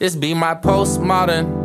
This be my postmodern.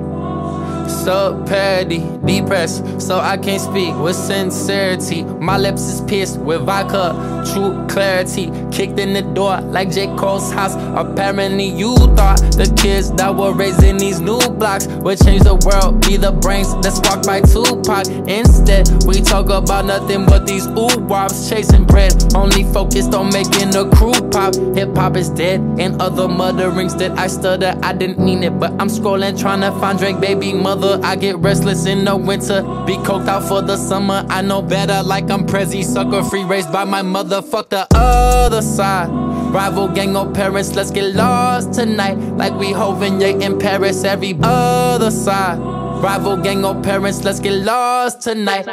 Sub parody, depressed, so I can't speak with sincerity. My lips is pierced with vodka, true clarity. Kicked in the door like J. Cole's house. Apparently, you thought the kids that were raised in these new blocks would change the world, be the brains that sparked by Tupac. Instead, we talk about nothing but these ooh wops chasing bread. Only focused on making a crew pop. Hip hop is dead, and other mutterings that I stutter. I didn't mean it, but I'm scrolling trying to find Drake, baby mother. I get restless in the winter, be coked out for the summer. I know better, like I'm Prezi, sucker free, raised by my mother. Fuck the other side. Rival gang or parents, let's get lost tonight. Like we hoving yeah, in Paris, every other side. Rival gang or parents, let's get lost tonight.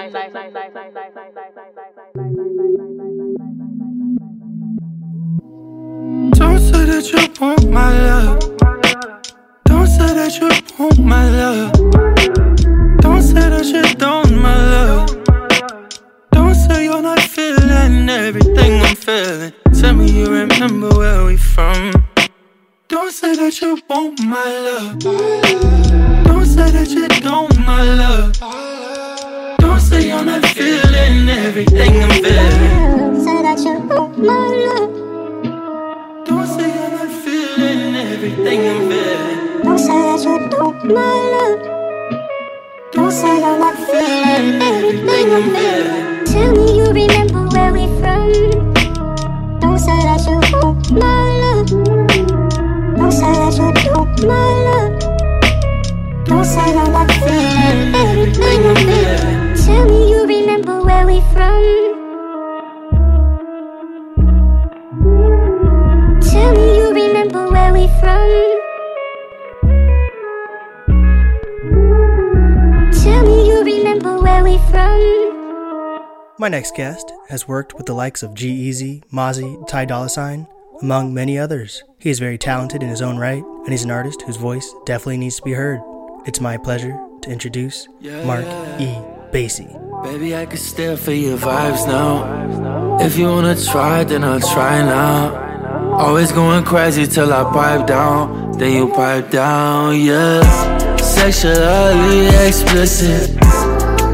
My next guest has worked with the likes of G Easy, Mozzy, Ty Dolla Sign, among many others. He is very talented in his own right, and he's an artist whose voice definitely needs to be heard. It's my pleasure to introduce Mark E. Basie. Baby, I can still feel your vibes now. If you wanna try, then I'll try now. Always going crazy till I pipe down. Then you pipe down, yeah. Sexually explicit.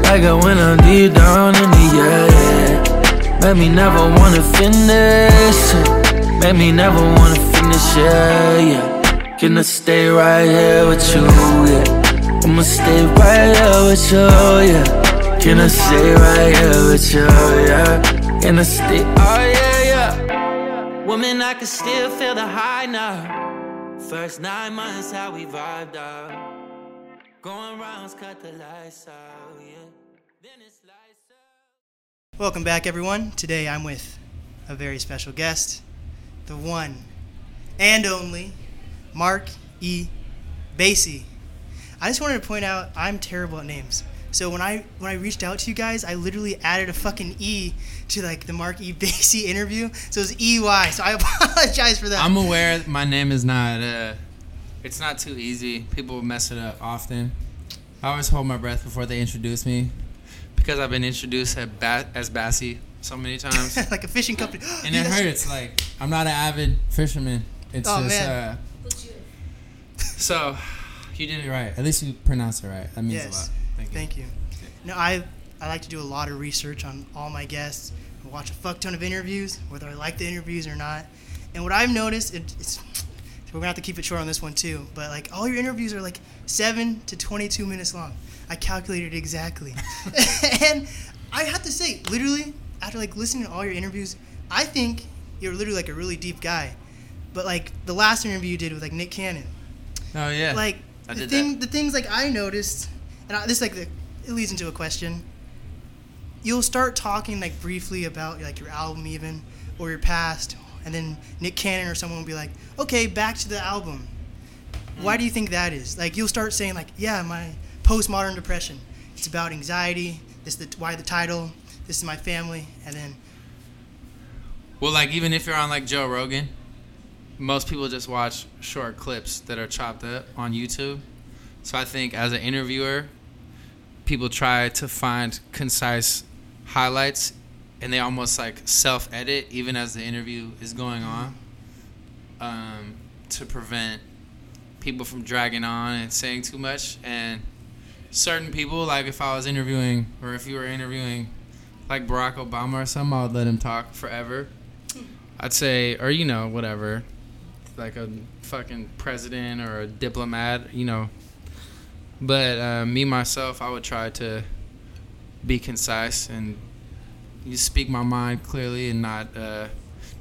Like it when I'm deep down in the yeah. Make me never wanna finish. Make me never wanna finish it, yeah. Can I stay right here with you, yeah? I'ma stay right here with you, yeah. Can I stay right here with you, yeah? Can I stay, oh yeah, yeah. Woman, I can still feel the high now. First nine months, how we vibed out. Going rounds, cut the lights out, yeah. Welcome back, everyone. Today I'm with a very special guest, the one and only Mark E. Basie. I just wanted to point out I'm terrible at names. So when I when I reached out to you guys, I literally added a fucking E to like the Mark E. Basie interview. So it was EY. So I apologize for that. I'm aware my name is not uh it's not too easy. People mess it up often. I always hold my breath before they introduce me because I've been introduced as, ba- as Bassie so many times. like a fishing company. and it hurts. Like I'm not an avid fisherman. It's Oh, just man. uh so you did it right. At least you pronounced it right. That means Yes. a lot. Thank you. Thank you. No, I I like to do a lot of research on all my guests. I watch a fuck ton of interviews, whether I like the interviews or not. And what I've noticed, it, it's we're gonna have to keep it short on this one too. But like all your interviews are like seven to twenty-two minutes long. I calculated exactly, and I have to say, literally, after like listening to all your interviews, I think you're literally like a really deep guy. But like the last interview you did with like Nick Cannon, Oh yeah. like I the did thing that. the things like I noticed, and I, this like the, it leads into a question. You'll start talking like briefly about like your album even or your past, and then Nick Cannon or someone will be like, "Okay, back to the album." Why mm. do you think that is? Like you'll start saying like, "Yeah, my postmodern depression. It's about anxiety. This is the why the title. This is my family," and then Well, like even if you're on like Joe Rogan, most people just watch short clips that are chopped up on YouTube. So I think as an interviewer, people try to find concise highlights and they almost like self edit even as the interview is going on um, to prevent people from dragging on and saying too much. And certain people, like if I was interviewing or if you were interviewing like Barack Obama or something, I would let him talk forever. I'd say, or you know, whatever, like a fucking president or a diplomat, you know. But uh, me myself, I would try to be concise and you speak my mind clearly and not uh,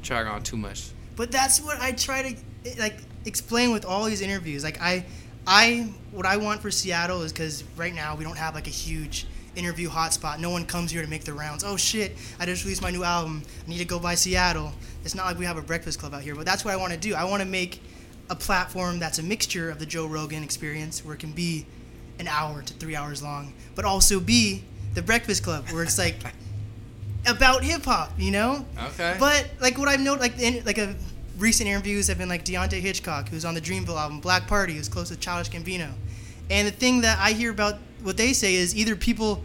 drag on too much. But that's what I try to like explain with all these interviews. Like I, I what I want for Seattle is because right now we don't have like a huge interview hotspot. No one comes here to make the rounds. Oh shit! I just released my new album. I need to go by Seattle. It's not like we have a breakfast club out here. But that's what I want to do. I want to make a platform that's a mixture of the Joe Rogan experience, where it can be an hour to three hours long, but also be the Breakfast Club, where it's like about hip hop, you know. Okay. But like what I've noted, like in, like a recent interviews have been like Deante' Hitchcock, who's on the Dreamville album, Black Party, who's close to Childish Gambino, and the thing that I hear about what they say is either people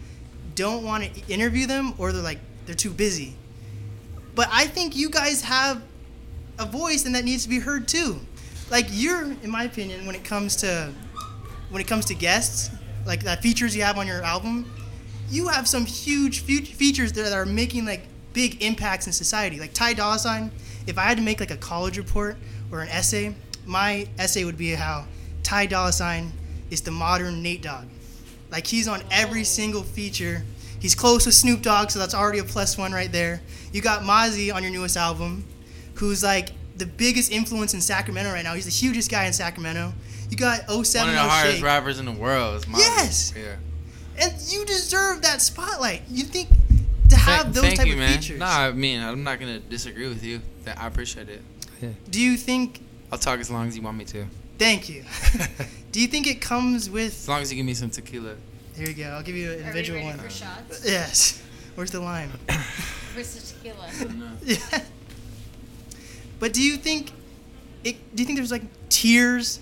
don't want to interview them or they're like they're too busy. But I think you guys have a voice and that needs to be heard too. Like you're, in my opinion, when it comes to when it comes to guests, like that features you have on your album, you have some huge features that are making like big impacts in society. Like Ty Dolla Sign, if I had to make like a college report or an essay, my essay would be how Ty Dolla Sign is the modern Nate Dogg. Like he's on every single feature. He's close with Snoop Dogg, so that's already a plus one right there. You got Mozzy on your newest album, who's like the biggest influence in Sacramento right now. He's the hugest guy in Sacramento. You got 07 One of the hardest rappers in the world. Is Yes. Yeah. And you deserve that spotlight. You think to have Thank- those thank type you, of man. features. No, I mean I'm not gonna disagree with you. That I appreciate it. Do you think? I'll talk as long as you want me to. Thank you. Do you think it comes with? As long as you give me some tequila. Here you go. I'll give you an Are we individual ready one. for shots? Yes. Where's the lime? Where's the tequila? yeah. But do you think? It, do you think there's like tiers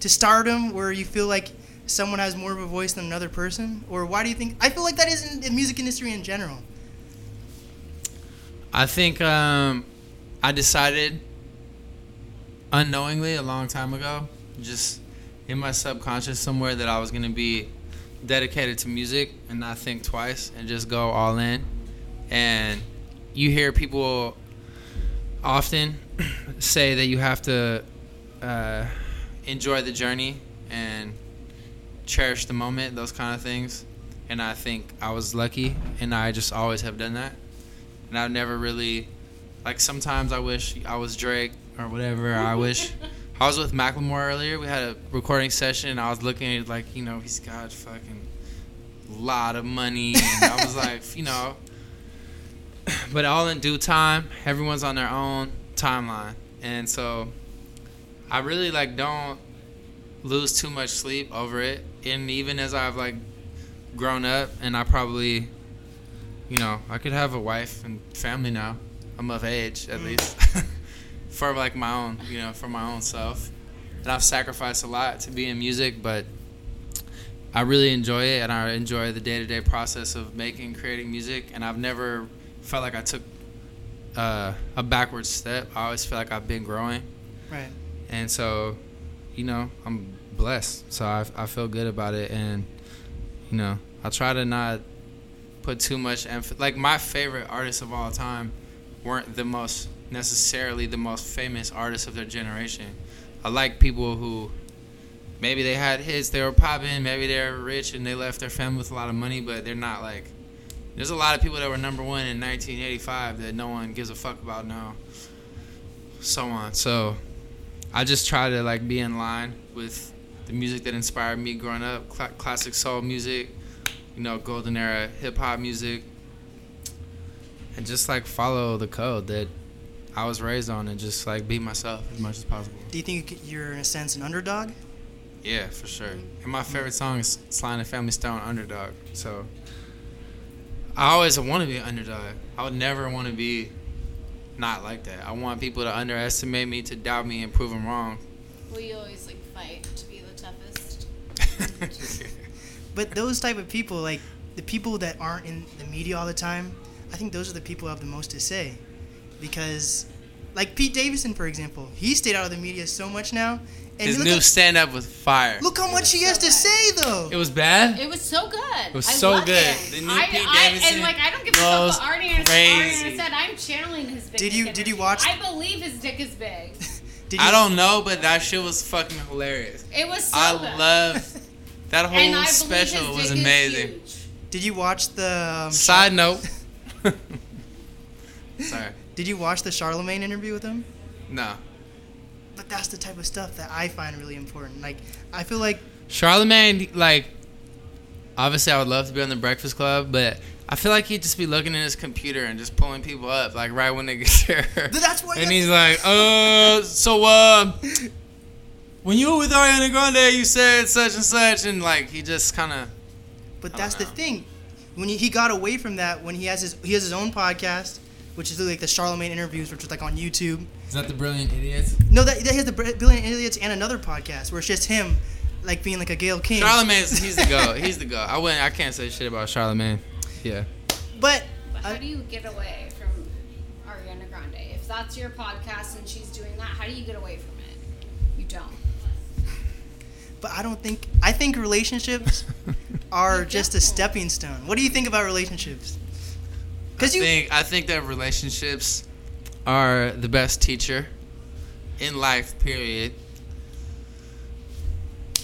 to stardom where you feel like someone has more of a voice than another person, or why do you think? I feel like that is in the music industry in general. I think um, I decided unknowingly a long time ago, just in my subconscious somewhere, that I was gonna be dedicated to music and not think twice and just go all in. And you hear people often say that you have to uh, enjoy the journey and cherish the moment, those kind of things. And I think I was lucky, and I just always have done that and I've never really like sometimes I wish I was Drake or whatever. I wish I was with Macklemore earlier. We had a recording session and I was looking at like, you know, he's got fucking lot of money and I was like, you know, but all in due time, everyone's on their own timeline. And so I really like don't lose too much sleep over it. And even as I've like grown up and I probably you know, I could have a wife and family now. I'm of age, at least, for like my own, you know, for my own self. And I've sacrificed a lot to be in music, but I really enjoy it, and I enjoy the day-to-day process of making, creating music. And I've never felt like I took uh, a backward step. I always feel like I've been growing, Right. and so, you know, I'm blessed. So I, I feel good about it, and you know, I try to not put too much emphasis. Like my favorite artists of all time weren't the most necessarily the most famous artists of their generation. I like people who maybe they had hits, they were popping, maybe they're rich and they left their family with a lot of money, but they're not like. There's a lot of people that were number one in 1985 that no one gives a fuck about now. So on. So I just try to like be in line with the music that inspired me growing up, cl- classic soul music, you know, golden era hip hop music, and just like follow the code that I was raised on, and just like be myself as much as possible. Do you think you're in a sense an underdog? Yeah, for sure. And my favorite song is Sly and the Family Stone, Underdog. So I always want to be an underdog. I would never want to be not like that. I want people to underestimate me, to doubt me, and prove them wrong. Will you always like fight to be the toughest? But those type of people, like the people that aren't in the media all the time, I think those are the people who have the most to say, because like Pete Davidson, for example, he stayed out of the media so much now, and His look, new stand up was fire. look how much he has to say though. It was bad. It was so good. It was so good. The new I, Pete I, Davidson and like I don't give a fuck what Arnie crazy. Said. I'm channeling his big. Did you- dick did you energy. watch- I believe his dick is big. Did you, I don't know, but that shit was fucking hilarious. It was so I good. love that whole and I special his was dick is amazing. huge. Did you watch the? Um, Side note. Sorry. Did you watch the Charlemagne interview with him? No. But that's the type of stuff that I find really important. Like I feel like Charlemagne, like, obviously, I would love to be on the Breakfast Club, but I feel like he'd just be looking at his computer and just pulling people up, like right when they get there. that's why. and he's like, uh, so, uh, when you were with Ariana Grande, you said such and such, and like he just kind of, But I that's the thing. When he, he got away from that, when he has his he has his own podcast, which is like the Charlemagne interviews, which is like on YouTube. is that the Brilliant Idiots? No, that, that he has the Brilliant Idiots and another podcast where it's just him, like being like a Gayle King. Charlemagne's he's the go. He's the go. I wouldn't. I can't say shit about Charlemagne. Yeah. But But how I- do you get away from Ariana Grande? If that's your podcast and she's doing that, how do you get away from it? You don't. But I don't think I think relationships are just a stepping stone. What do you think about relationships? I Because you think I think that relationships are the best teacher in life. Period.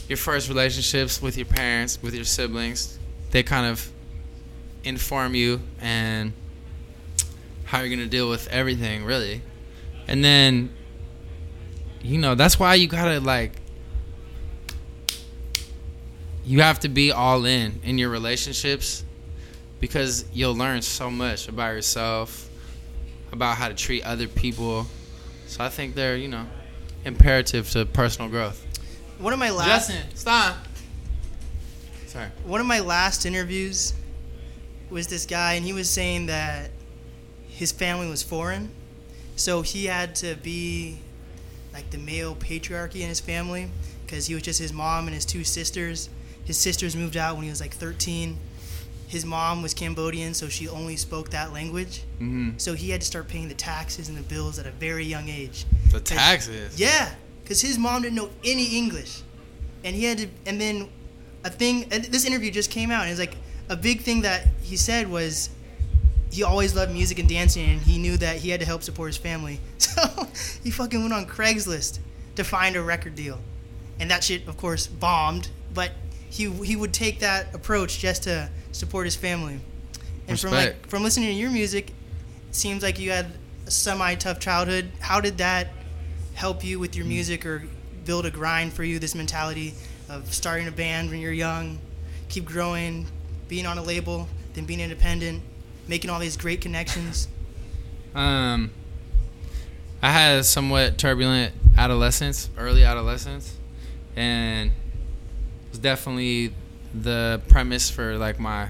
Your first relationships with your parents, with your siblings, they kind of inform you and how you're gonna deal with everything, really. And then, you know, that's why you gotta like. You have to be all in in your relationships because you'll learn so much about yourself, about how to treat other people. So I think they're, you know, imperative to personal growth. one of my last Justin, stop. Sorry. one of my last interviews was this guy, and he was saying that his family was foreign, so he had to be like the male patriarchy in his family because he was just his mom and his two sisters. His sisters moved out when he was like 13. His mom was Cambodian, so she only spoke that language. Mm-hmm. So he had to start paying the taxes and the bills at a very young age. The taxes. Yeah, because his mom didn't know any English, and he had to. And then a thing. This interview just came out, and it's like a big thing that he said was he always loved music and dancing, and he knew that he had to help support his family. So he fucking went on Craigslist to find a record deal, and that shit, of course, bombed. But he he would take that approach just to support his family. And from like from listening to your music, it seems like you had a semi tough childhood. How did that help you with your music or build a grind for you? This mentality of starting a band when you're young, keep growing, being on a label, then being independent, making all these great connections. Um, I had a somewhat turbulent adolescence, early adolescence, and was definitely the premise for like my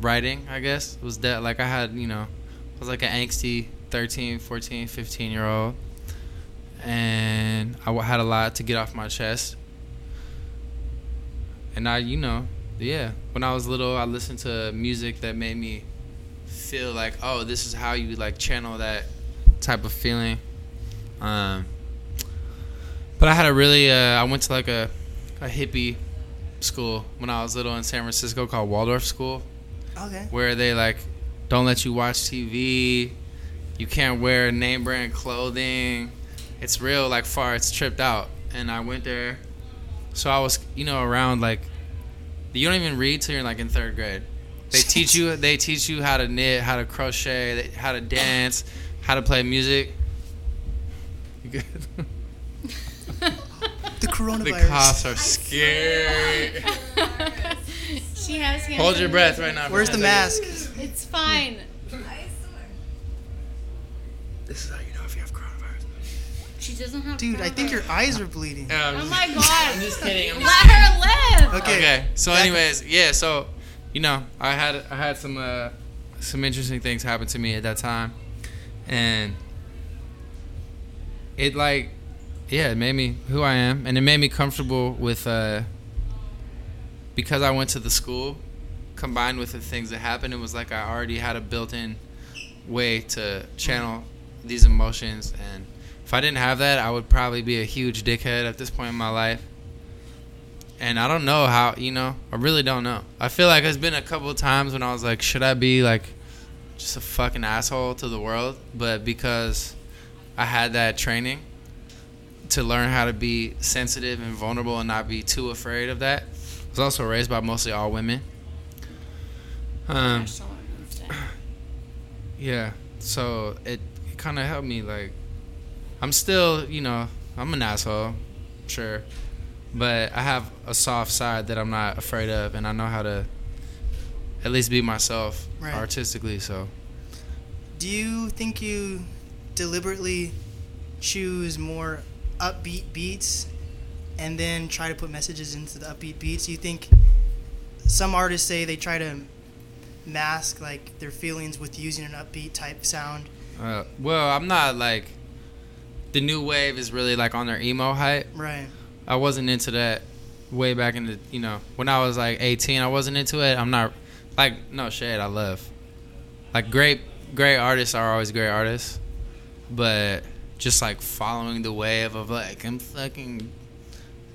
writing. I guess was that like I had you know, I was like an angsty 13, 14, 15 year old, and I had a lot to get off my chest. And I, you know, yeah, when I was little, I listened to music that made me feel like, oh, this is how you like channel that type of feeling. Um, but I had a really, uh, I went to like a, a hippie school when I was little in San Francisco called Waldorf School, Okay. where they like don't let you watch TV, you can't wear name brand clothing. It's real like far, it's tripped out. And I went there, so I was, you know, around like, you don't even read till you're like in third grade. They teach you. They teach you how to knit, how to crochet, how to dance, how to play music. You good? The coronavirus. the cops are scary. she has hands Hold your breath right now. Where's the for mask? It's fine. This is how you know if you have coronavirus. She doesn't have. Dude, I think your eyes are bleeding. Yeah, Oh my god. I'm just kidding. I'm Let her live. Okay. Okay. So, Back- anyways, yeah. So, you know, I had I had some uh, some interesting things happen to me at that time, and it like, yeah, it made me who I am, and it made me comfortable with uh, because I went to the school, combined with the things that happened. It was like I already had a built-in way to channel these emotions and if I didn't have that, I would probably be a huge dickhead at this point in my life. And I don't know how, you know, I really don't know. I feel like there's been a couple times when I was like, should I be like just a fucking asshole to the world? But because I had that training to learn how to be sensitive and vulnerable and not be too afraid of that. I was also raised by mostly all women. Um, yeah, so it, it kind of helped me. Like, I'm still, you know, I'm an asshole, sure, but I have a soft side that I'm not afraid of, and I know how to at least be myself Right. artistically. So, Do you think you deliberately choose more upbeat beats and then try to put messages into the upbeat beats? Do you think some artists say they try to mask like their feelings with using an upbeat type sound? uh, well, I'm not like the new wave is really like on their emo hype. Right. I wasn't into that way back in the you know when I was like 18. I wasn't into it. I'm not like no shade. I love like great great artists are always great artists, but just like following the wave of like I'm fucking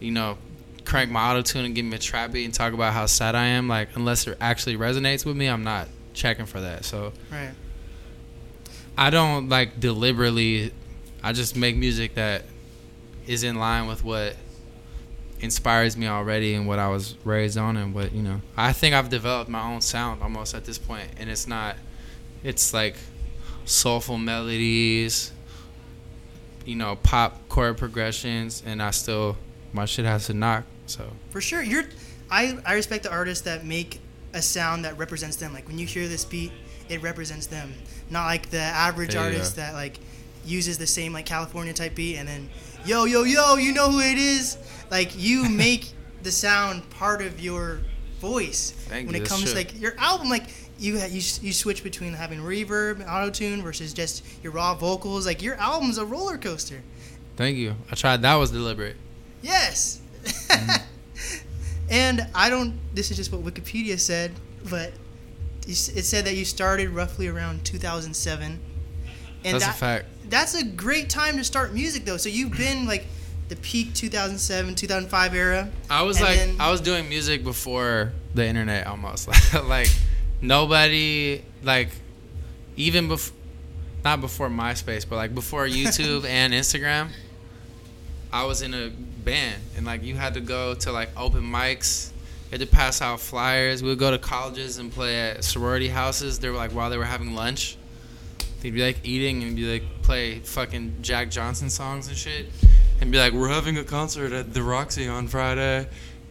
you know crank my auto tune and give me a trap beat and talk about how sad I am. Like unless it actually resonates with me, I'm not checking for that. So Right. I don't like deliberately. I just make music that is in line with what inspires me already and what I was raised on and what you know. I think I've developed my own sound almost at this point, and it's not. It's like soulful melodies, you know, pop chord progressions, and I still my shit has to knock. So For sure. You're I, I respect the artists that make a sound that represents them. Like when you hear this beat, it represents them. Not like the average artist that like uses the same like California type beat and then yo yo yo, you know who it is? Like you make the sound part of your voice. Thank when you, it comes to like your album like you, you you switch between having reverb, and auto tune versus just your raw vocals. Like your album's a roller coaster. thank you. I tried. That was deliberate. Yes. Mm-hmm. and I don't. This is just what Wikipedia said, but it said that you started roughly around 2007. And That's that, a fact. That's a great time to start music, though. So you've been like the peak 2007, 2005 era. I was like, then- I was doing music before the internet almost. like, nobody, like, even before, not before MySpace, but like before YouTube and Instagram, I was in a band. And like, you had to go to like open mics. You had to pass out flyers. We would go to colleges and play at sorority houses. They were like, while they were having lunch, they'd be like eating and be like, play fucking Jack Johnson songs and shit and be like, "We're having a concert at the Roxy on Friday,"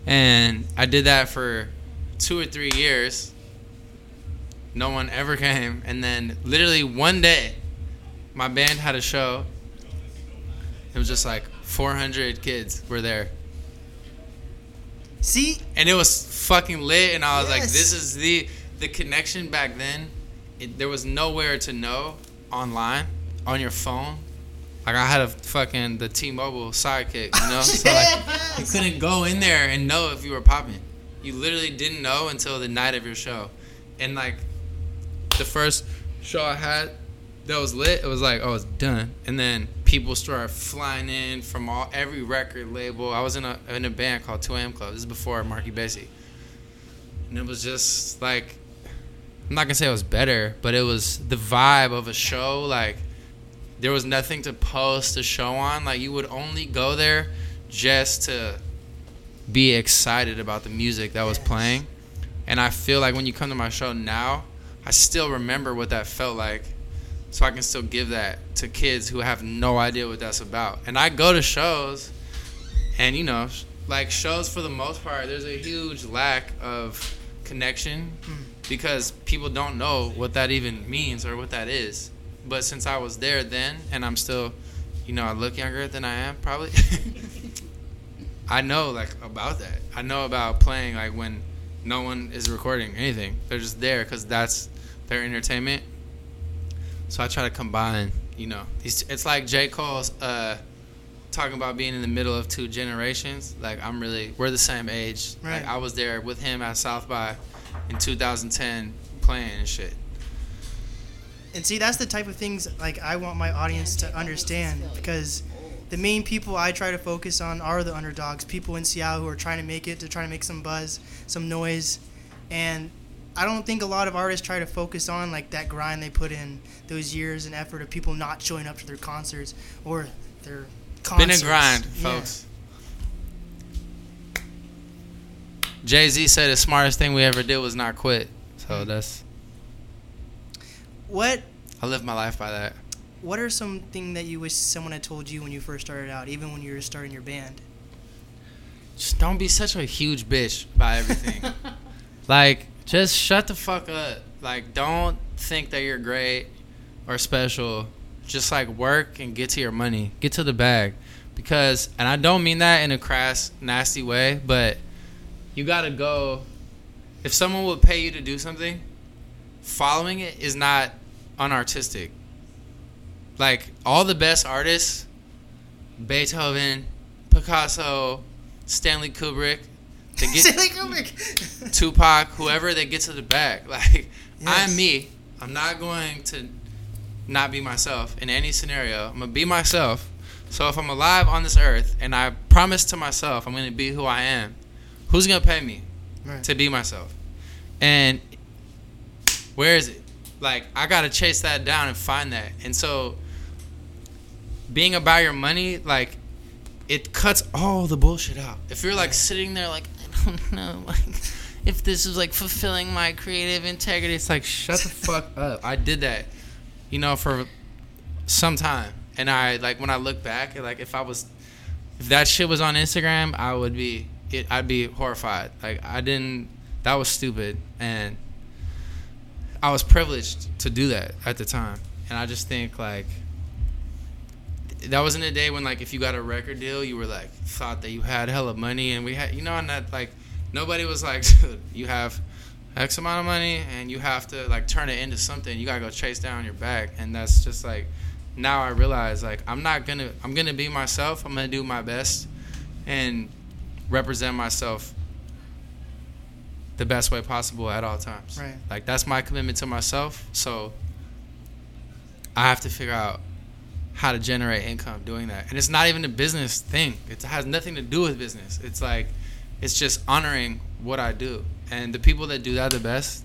and I did that for two or three years. No one ever came, and then literally one day, my band had a show. It was just like 400 kids were there, See, and it was fucking lit. And I was like, "This is the the connection back then." It, there was nowhere to know online on your phone. Like I had a fucking the T-Mobile sidekick, you know. so like, you couldn't go in there and know if you were popping. You literally didn't know until the night of your show, and like the first show I had that was lit, it was like, oh, it's done, and then people started flying in from all every record label. I was in a in a band called 2 AM Club. This is before Marky Basie, and it was just like I'm not gonna say it was better, but it was the vibe of a show. Like there was nothing to post a show on. Like you would only go there just to be excited about the music that was playing. And I feel like when you come to my show now, I still remember what that felt like. So I can still give that to kids who have no idea what that's about. And I go to shows and you know, like shows for the most part, there's a huge lack of connection hmm. because people don't know what that even means or what that is. But since I was there then and I'm still, you know, I look younger than I am probably. I know like about that. I know about playing like when no one is recording anything. They're just there cuz that's their entertainment. So I try to combine, you know, these it's like J. Cole's uh talking about being in the middle of two generations. Like I'm really we're the same age. Right. Like I was there with him at South by in 2010 playing and shit. And see, that's the type of things like I want my audience to understand because the main people I try to focus on are the underdogs, people in Seattle who are trying to make it, to try to make some buzz, some noise, and I don't think a lot of artists try to focus on like that grind they put in those years and effort of people not showing up to their concerts or their concerts. Been a grind, Yeah. folks. Jay Z said the smartest thing we ever did was not quit. So mm-hmm. that's What I live my life by that. What are something that you wish someone had told you when you first started out, even when you were starting your band? Just don't be such a huge bitch about everything. like, just shut the fuck up. Like, don't think that you're great or special. Just like work and get to your money, get to the bag. Because, and I don't mean that in a crass, nasty way, but you gotta go. If someone would pay you to do something, following it is not unartistic. Like, all the best artists, Beethoven, Picasso, Stanley Kubrick, to get Stanley oh Tupac, whoever they get to the back. Like Yes. I'm me. I'm not going to not be myself in any scenario. I'm gonna be myself. So if I'm alive on this earth and I promise to myself I'm gonna be who I am, who's gonna pay me Right. to be myself? And where is it? Like I gotta chase that down and find that. And so being about your money, like it cuts all the bullshit out. If you're like sitting there like don't know, like if this is like fulfilling my creative integrity, it's like shut the fuck up. I did that, you know, for some time, and I like when I look back, like if I was, if that shit was on Instagram, I would be, it, I'd be horrified. Like I didn't, that was stupid, and I was privileged to do that at the time, and I just think like that wasn't a day when like if you got a record deal you were like thought that you had hella money and we had you know and that like nobody was like you have x amount of money and you have to like turn it into something. You gotta go chase down your bag and that's just like now i realize like i'm not gonna i'm gonna be myself. I'm gonna do my best and represent myself the best way possible at all times. Right. like that's my commitment to myself. So i have to figure out how to generate income doing that. And it's not even a business thing. It has nothing to do with business. It's like it's just honoring what I do. And the people that do that the best,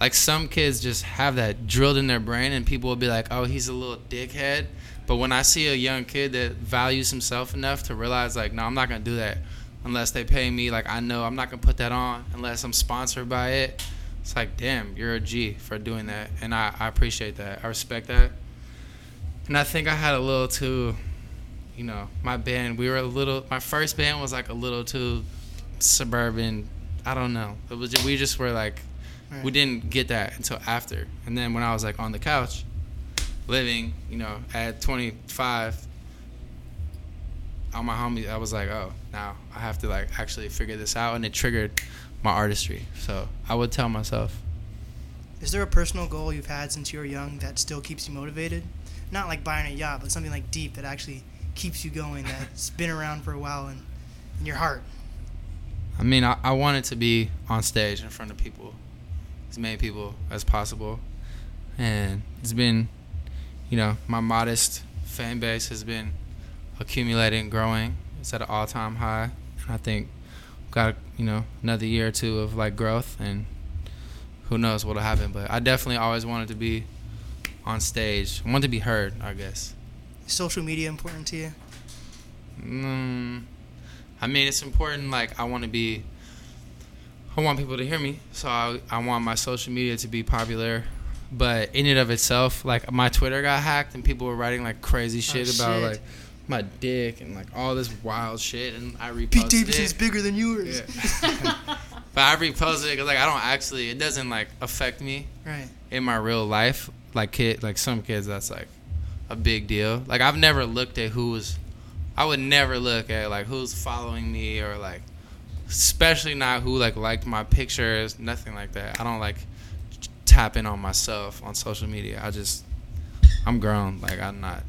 like some kids just have that drilled in their brain and people will be like, "Oh, he's a little dickhead." But when I see a young kid that values himself enough to realize like, "No, I'm not going to do that unless they pay me." Like I know I'm not going to put that on unless I'm sponsored by it. It's like, "Damn, you're a G for doing that." And I, I appreciate that. I respect that. And I think I had a little too, you know, my band. We were a little. My first band was like a little too suburban. I don't know. It was. We just were like, we didn't get that until after. And then when I was like on the couch, living, you know, at 25, all my homies, I was like, oh, now I have to like actually figure this out, and it triggered my artistry. So I would tell myself, Is there a personal goal you've had since you were young that still keeps you motivated? Not like buying a yacht, but something like deep that actually keeps you going, that's been around for a while in, in your heart. I mean, I, I wanted to be on stage in front of people, as many people as possible. And it's been, you know, my modest fan base has been accumulating, growing. It's at an all time high. And I think we've got, you know, another year or two of like growth and who knows what'll happen. But I definitely always wanted to be on stage. I wanted to be heard, I guess. Is social media important to you? Mm, I mean, it's important. Like, I want to be. I want people to hear me, so I, I want my social media to be popular. But in and of itself, like my Twitter got hacked and people were writing like crazy shit about shit. like my dick and like all this wild shit, and I reposted Pete is bigger than yours. Yeah. but I reposted it because like I don't actually. It doesn't like affect me Right. in my real life. Like kid, like some kids, that's like a big deal. Like I've never looked at who's. I would never look at like who's following me or like, especially not who like liked my pictures. Nothing like that. I don't like tapping on myself on social media. I just, I'm grown. Like I'm not,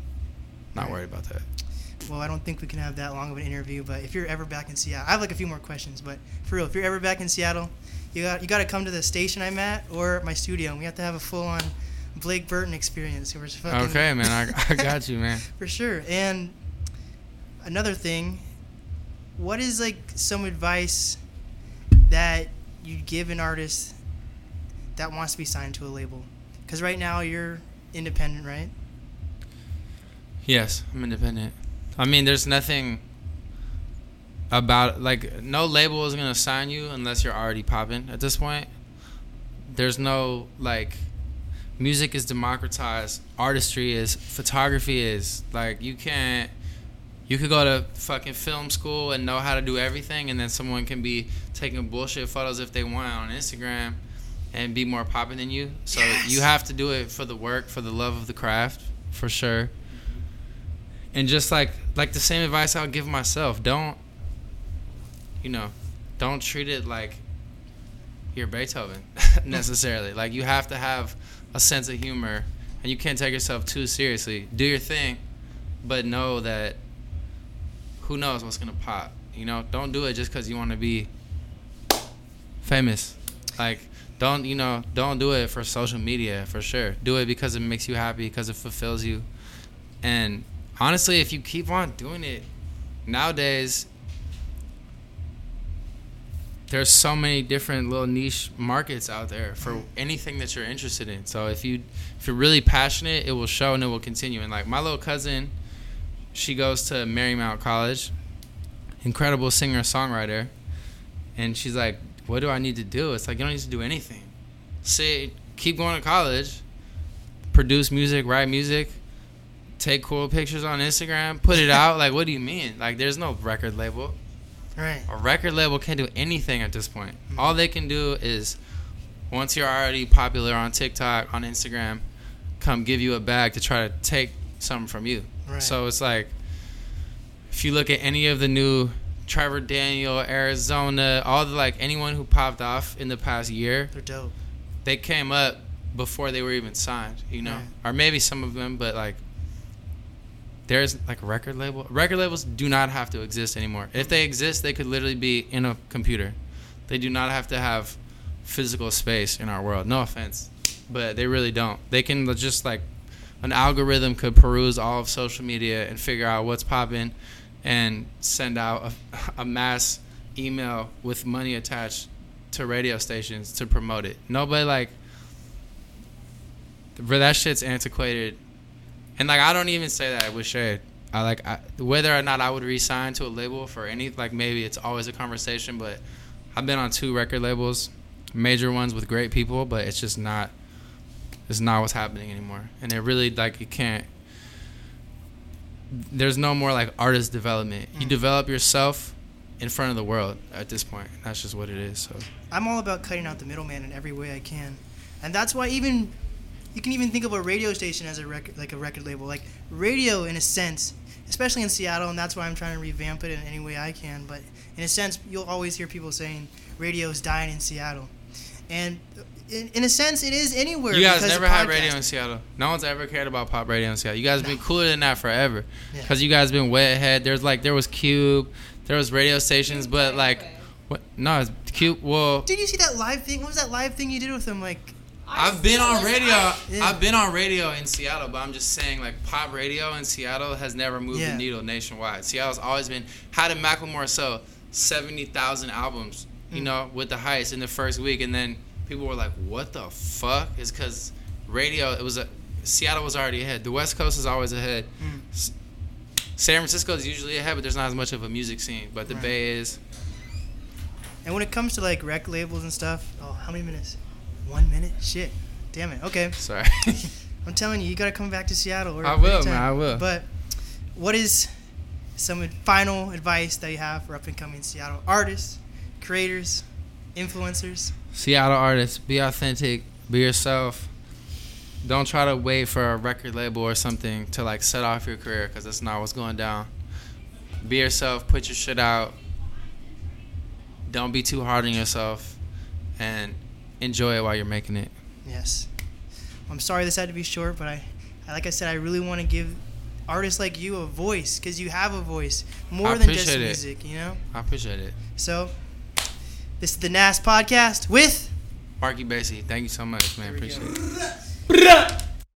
not worried about that. Well, I don't think we can have that long of an interview, but if you're ever back in Seattle, I have like a few more questions, but for real, if you're ever back in Seattle, you got you got to come to the station I'm at or my studio, and we have to have a full-on Blake Burton experience. It was fucking Okay, man. I, I got you, man. for sure. And another thing, what is like some advice that you'd give an artist that wants to be signed to a label? Because right now you're independent, right? Yes, I'm independent. I mean, there's nothing about like no label is gonna sign you unless you're already popping at this point. There's no like music is democratized, artistry is, photography is. Like you can't you could go to fucking film school and know how to do everything and then someone can be taking bullshit photos if they want on Instagram and be more popping than you. So Yes. you have to do it for the work, for the love of the craft, for sure. And just like like the same advice I would give myself, don't you know, don't treat it like you're Beethoven necessarily. Like you have to have a sense of humor and you can't take yourself too seriously. Do your thing, but know that who knows what's gonna pop. You know, don't do it just because you want to be famous. Like, don't you know? Don't do it for social media for sure. Do it because it makes you happy, because it fulfills you. And honestly, if you keep on doing it, nowadays there's so many different little niche markets out there for anything that you're interested in. So if you if you're really passionate, it will show and it will continue. And like my little cousin, she goes to Marymount College, incredible singer songwriter, and she's like, "What do I need to do?" It's like you don't need to do anything. Say, keep going to college, produce music, write music, take cool pictures on Instagram, put it out. like, what do you mean? Like, there's no record label Right. a record label can't do anything at this point. Mm-hmm. All they can do is once you're already popular on TikTok, on Instagram, come give you a bag to try to take something from you. Right. So it's like if you look at any of the new Trevor Daniel, Arizona, all the like anyone who popped off in the past year, They're dope. they came up before they were even signed, you know, Right. or maybe some of them, but like there's like a record label. Record labels do not have to exist anymore. If they exist, they could literally be in a computer. They do not have to have physical space in our world. No offense, but they really don't. They can just like an algorithm could peruse all of social media and figure out what's popping and send out a, a mass email with money attached to radio stations to promote it. Nobody like that shit's antiquated. And like I don't even say that with Shade. I like I, whether or not I would resign to a label for any like maybe it's always a conversation, but I've been on two record labels, major ones with great people, but it's just not it's not what's happening anymore. And it really like you can't there's no more like artist development. You mm. develop yourself in front of the world at this point. That's just what it is. So I'm all about cutting out the middleman in every way I can, and that's why even you can even think of a radio station as a record, like a record label, like radio in a sense, especially in Seattle, and that's why I'm trying to revamp it in any way I can. But in a sense, you'll always hear people saying radio's dying in Seattle, and in, in a sense, it is anywhere. You guys never had radio in Seattle. No one's ever cared about pop radio in Seattle. You guys have been cooler than that forever. Yeah. Because you guys been way ahead. There's like there was KUBE, there was radio stations, but like what? No, it's KUBE. Well, Did you see that live thing? What was that live thing you did with them? Like, I've been on radio. Yeah. I've been on radio in Seattle, but I'm just saying like pop radio in Seattle has never moved Yeah. the needle nationwide. Seattle's always been. How did Macklemore sell seventy thousand albums? You Mm. know, with the Heist in the first week, and then people were like, "What the fuck?" Is because radio. It was a Seattle was already ahead. The West Coast is always ahead. Mm. S- San Francisco is usually ahead, but there's not as much of a music scene. But the Right. Bay is. and when it comes to like rec labels and stuff, oh, how many minutes? One minute? Shit. Damn it. Okay. Sorry. I'm telling you, you gotta come back to Seattle. Or I will, man, I will. But what is some final advice that you have for up and coming Seattle artists, creators, influencers? Seattle artists, be authentic, be yourself. Don't try to wait for a record label or something to like set off your career because that's not what's going down. Be yourself, put your shit out. Don't be too hard on yourself and enjoy it while you're making it. Yes. I'm sorry this had to be short, but I, I like I said, I really want to give artists like you a voice because you have a voice more I than just it. music, you know. I appreciate it. So, this is the NAS podcast with. Marky Basie, thank you so much, man. Appreciate go. it.